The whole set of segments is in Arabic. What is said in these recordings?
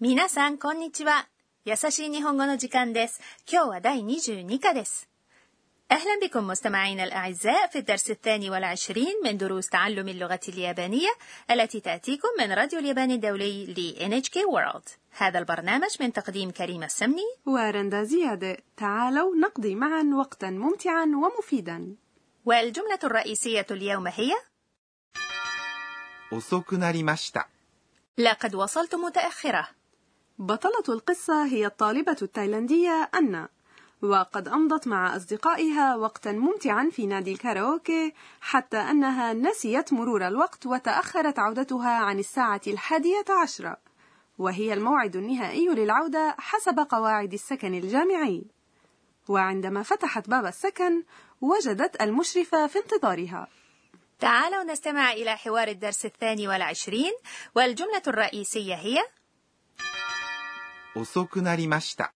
皆さん、こんにちは。優しい日本語の時間です。今日は第22課です。أهلا بكم مستمعينا الأعزاء في الدرس الثاني والعشرين من دروس تعلم اللغة اليابانية التي تأتيكم من راديو اليابان الدولي ل NHK World هذا البرنامج من تقديم كريم السمني ورندا زيادة تعالوا نقضي معا وقتا ممتعا ومفيدا والجملة الرئيسية اليوم هي 遅くなりました。 لقد وصلت متأخرة بطلة القصة هي الطالبة التايلاندية أنا وقد أمضت مع أصدقائها وقتا ممتعا في نادي الكاراوكي حتى أنها نسيت مرور الوقت وتأخرت عودتها عن الساعة الحادية عشرة وهي الموعد النهائي للعودة حسب قواعد السكن الجامعي. وعندما فتحت باب السكن وجدت المشرفة في انتظارها. تعالوا نستمع إلى حوار الدرس الثاني والعشرين والجملة الرئيسية هي 遅くなりました。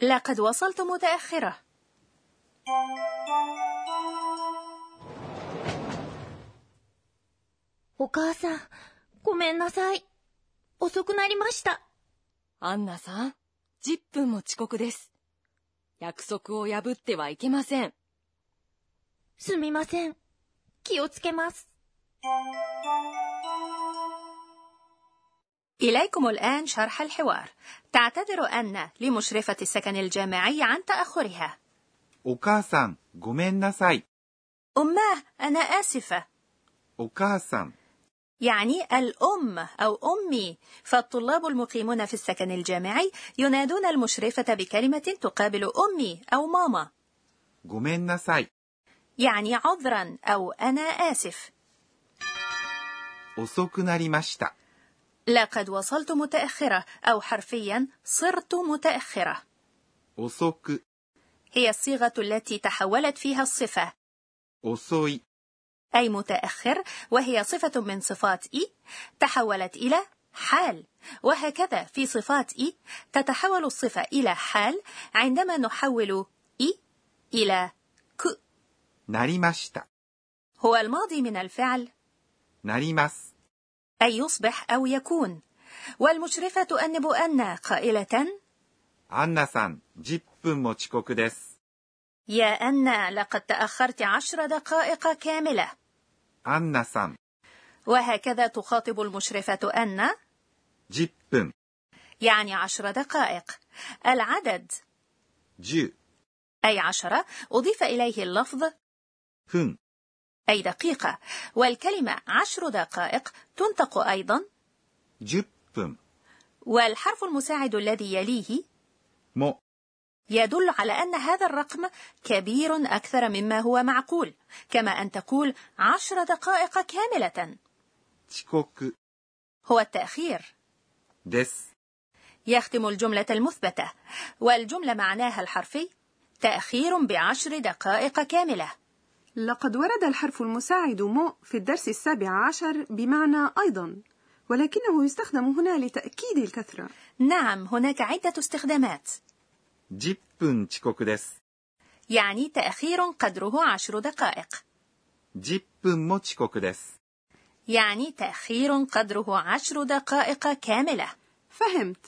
لقد وصلت متأخرة お母さん、ごめんなさい。遅くなりました。アンナさん、10分も遅刻です。約束を破ってはいけません。すみません。気をつけます。 إليكم الآن شرح الحوار تعتذر أن لمشرفة السكن الجامعي عن تأخرها お母さん、ごめんなさい。 أماه أنا آسفة お母さん、 يعني الأم أو أمي فالطلاب المقيمون في السكن الجامعي ينادون المشرفة بكلمة تقابل أمي أو ماما ごめんなさい。 يعني عذرا أو أنا آسف 遅くなりました。 لقد وصلت متأخرة أو حرفيا صرت متأخرة. أصوك. هي الصيغة التي تحولت فيها الصفة. أصوي. أي متأخر وهي صفة من صفات إي تحولت إلى حال. وهكذا في صفات إي تتحول الصفة إلى حال عندما نحول إي إلى ك. ناريماشتا. هو الماضي من الفعل. ناريماس. أي يصبح أو يكون والمشرفة تؤنب أن قائلة アンナさん、10分も遅刻です。 يا أن لقد تأخرت عشر دقائق كاملة アンナさん、 وهكذا تخاطب المشرفة أن 10分、 يعني عشر دقائق العدد 10 أي عشرة أضيف إليه اللفظ 分、 أي دقيقة والكلمة عشر دقائق تنطق أيضا 10分 والحرف المساعد الذي يليه も يدل على أن هذا الرقم كبير أكثر مما هو معقول كما أن تقول عشر دقائق كاملة 遅刻 هو التأخير です。 يختم الجملة المثبتة والجملة معناها الحرفي تأخير بعشر دقائق كاملة لقد ورد الحرف المساعد مو في الدرس السابع عشر بمعنى أيضا ولكنه يستخدم هنا لتأكيد الكثرة نعم هناك عدة استخدامات 10分遅刻です。 يعني تأخير قدره عشر دقائق 10分も遅刻です。 يعني تأخير قدره عشر دقائق كاملة فهمت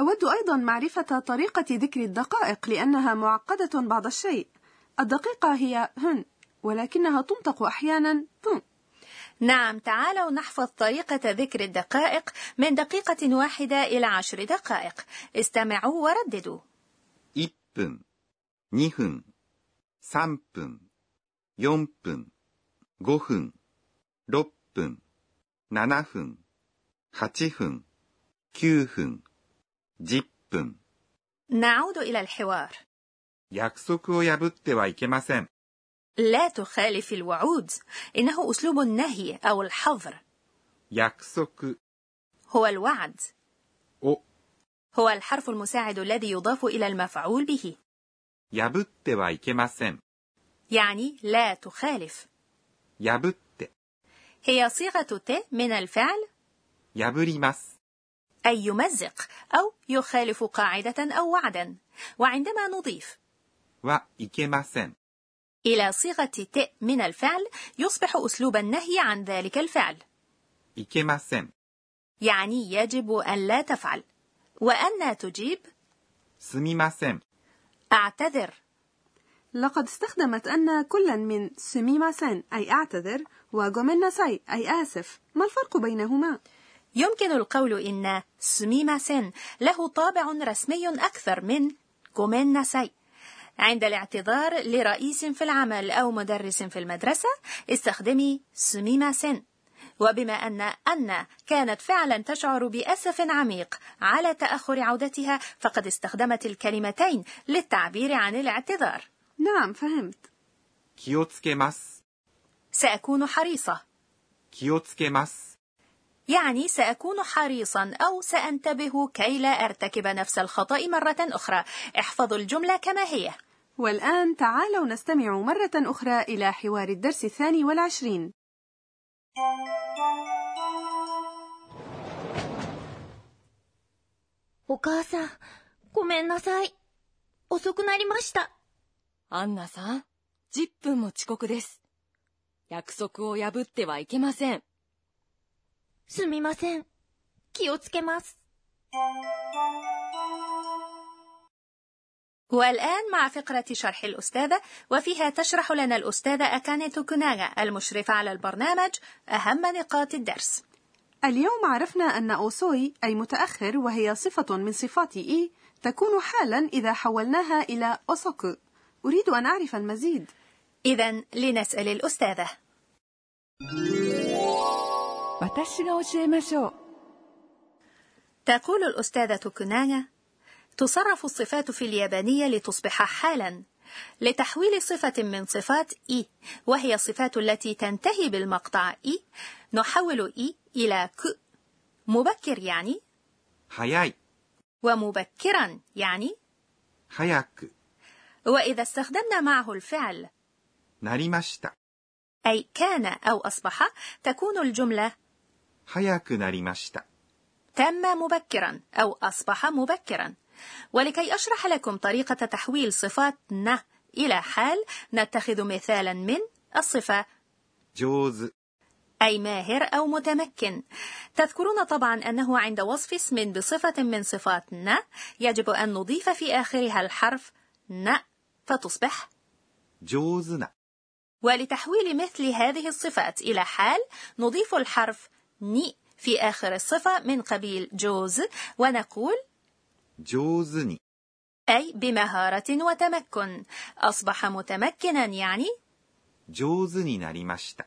أود أيضا معرفة طريقة ذكر الدقائق لأنها معقدة بعض الشيء الدقيقة هي هن ولكنها تنطق أحيانا ثن نعم تعالوا نحفظ طريقة ذكر الدقائق من دقيقة واحدة إلى عشر دقائق استمعوا ورددوا 1分、2分、3分、4分、5分、6分、7分、8分、9分、10分。 نعود إلى الحوار 約束を破ってはいけません。 لا تخالف الوعود. إنه أسلوب النهي أو الحظر. يكسك هو الوعد. أو. هو الحرف المساعد الذي يضاف إلى المفعول به. يعني لا تخالف. هي صيغة ت من الفعل. أي يمزق أو يخالف قاعدة أو وعدا. وعندما نضيف. إلى صيغة ت من الفعل يصبح أسلوب النهي عن ذلك الفعل いけません。 يعني يجب أن لا تفعل وأن تجيب すみません。 أعتذر لقد استخدمت أن كلا من سميماسن أي أعتذر وجوميناساي أي آسف ما الفرق بينهما؟ يمكن القول إن سميماسن له طابع رسمي أكثر من كومين ناساي عند الاعتذار لرئيس في العمل أو مدرس في المدرسة استخدمي سميماسن وبما أن أن كانت فعلا تشعر بأسف عميق على تأخر عودتها فقد استخدمت الكلمتين للتعبير عن الاعتذار نعم فهمت 気をつけます。 سأكون حريصة 気をつけます。 يعني سأكون حريصا أو سأنتبه كي لا أرتكب نفس الخطأ مرة أخرى احفظوا الجملة كما هي والآن تعالوا نستمع مرة أخرى إلى حوار الدرس الثاني والعشرين お母さん、ごめんなさい。遅くなりました。アンナさん、10分も遅刻です。約束を破ってはいけません。すみません。気をつけます。 والآن مع فقرة شرح الأستاذة وفيها تشرح لنا الأستاذة أكاني توكوناغا المشرفة على البرنامج أهم نقاط الدرس. اليوم عرفنا أن أوسوي أي متأخر وهي صفة من صفات إي تكون حالا إذا حولناها إلى أوسوكو. أريد أن أعرف المزيد. إذا لنسأل الأستاذة. تقول الأستاذة كنانا تصرف الصفات في اليابانية لتصبح حالا لتحويل صفة من صفات إي وهي الصفات التي تنتهي بالمقطع إي نحول إي إلى ك. مبكر يعني؟ حياي. ومبكرا يعني؟ حياك. وإذا استخدمنا معه الفعل ناريماشتا. أي كان أو أصبح تكون الجملة حياك ناريماشتا. تم مبكرا أو أصبح مبكرا. ولكي أشرح لكم طريقة تحويل صفات ن إلى حال نتخذ مثالا من الصفة. جوز. أي ماهر أو متمكن. تذكرون طبعا أنه عند وصف اسم بصفة من صفات ن يجب أن نضيف في آخرها الحرف ن فتصبح جوزنا ولتحويل مثل هذه الصفات إلى حال نضيف الحرف ني في آخر الصفة من قبيل جوز ونقول 上手に。 أي بمهارة وتمكن أصبح متمكنا يعني 上手になりました。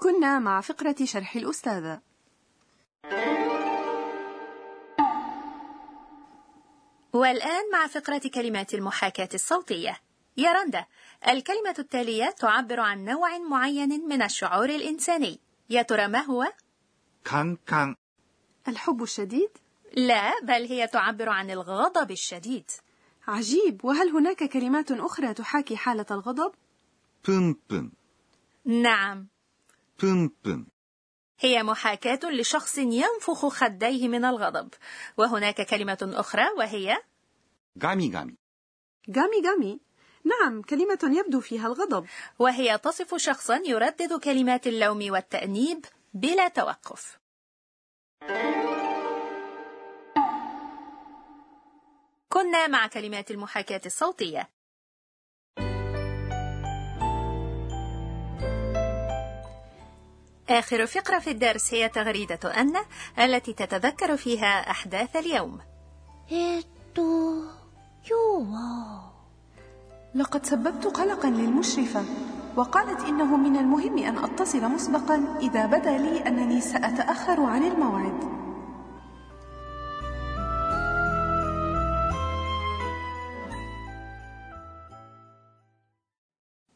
كنا مع فقرة شرح الأستاذة والآن مع فقرة كلمات المحاكاة الصوتية يا رندا الكلمة التالية تعبر عن نوع معين من الشعور الإنساني يا ترى ما هو؟ カンカン。 الحب الشديد؟ لا بل هي تعبر عن الغضب الشديد. عجيب. وهل هناك كلمات أخرى تحاكي حالة الغضب؟ بن نعم. بن. هي محاكاة لشخص ينفخ خديه من الغضب. وهناك كلمة أخرى وهي؟ غامي غامي. غامي غامي. نعم كلمة يبدو فيها الغضب. وهي تصف شخصا يردد كلمات اللوم والتأنيب بلا توقف. كنا مع كلمات المحاكاة الصوتية. آخر فقرة في الدرس هي تغريدة أن التي تتذكر فيها أحداث اليوم. لقد سببت قلقا للمشرفة. وقالت إنه من المهم أن أتصل مسبقا إذا بدا لي أنني سأتأخر عن الموعد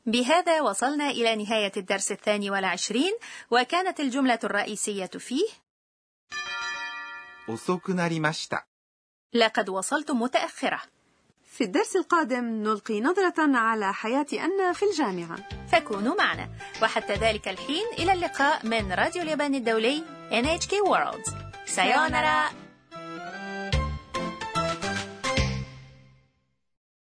بهذا وصلنا إلى نهاية الدرس الثاني والعشرين وكانت الجملة الرئيسية فيه 遅くなりました。 لقد وصلت متأخرة في الدرس القادم نلقي نظرة على حياة أن في الجامعة. فكونوا معنا. وحتى ذلك الحين إلى اللقاء من راديو اليابان الدولي NHK World. سايونارا